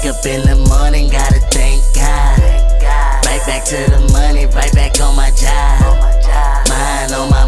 Wake up in the morning, gotta thank God. Right back to the money, right back on my job. Mind on my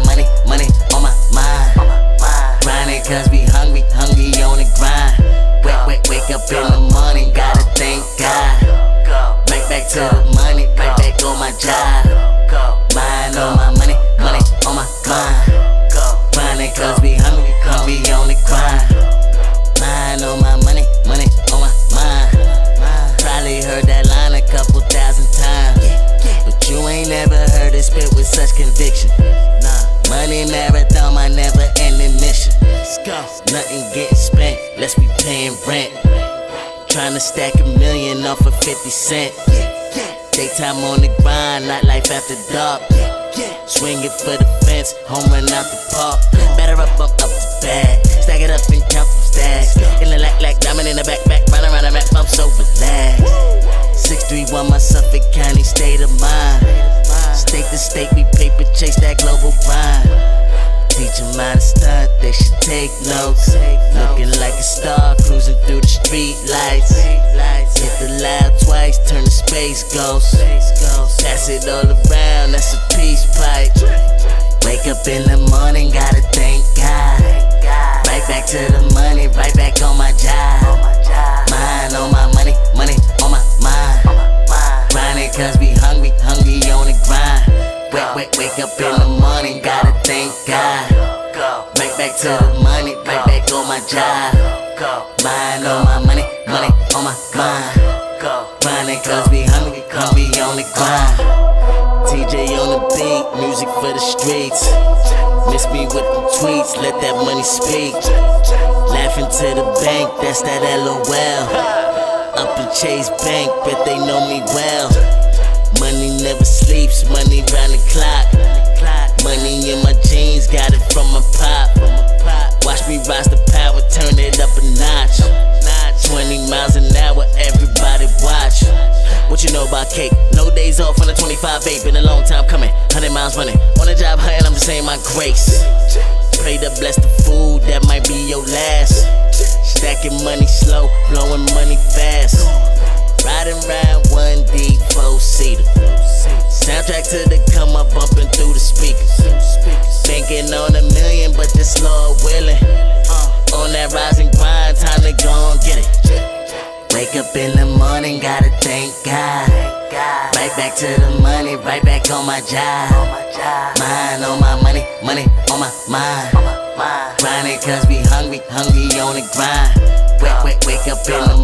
Nothing getting spent, let's be paying rent. Trying to stack a million off of 50 cent. Daytime on the grind, not life after dark. Swing it for the fence, home run out the park. Batter up, up, up the bag. Stack it up and count some stacks. In the lack, like diamond in the backpack. Run around the map, I'm so relaxed. 631, my Suffolk County state of mind. State to state, we paper chase that global grind. Teach 'em how to stunt, they should take notes. Looking like a star, cruising through the street lights. Hit the loud twice, turn to space ghost. Pass it all around, that's a peace pipe. Morning, gotta thank God. Right back to the money, right back on my job. Mind on my money, money on my mind. Grinding cause we hungry, hungry on the grind. TJ on the beat, music for the streets. Miss me with the tweets, let that money speak. Laughing to the bank, that's that LOL. Up in Chase Bank, bet they know me well. Money never sleeps, money round the clock. You know about cake? No days off on the 25 8, been a long time coming. 100 miles running. On the job hunting, I'm just saying my grace. Pray to bless the food, that might be your last. Stacking money slow, blowing money Wake up in the morning, gotta thank God. Right back to the money, right back on my job. Mind on my money, money on my mind. Grinding cause we hungry, hungry on the grind. Wake, wake, wake up in the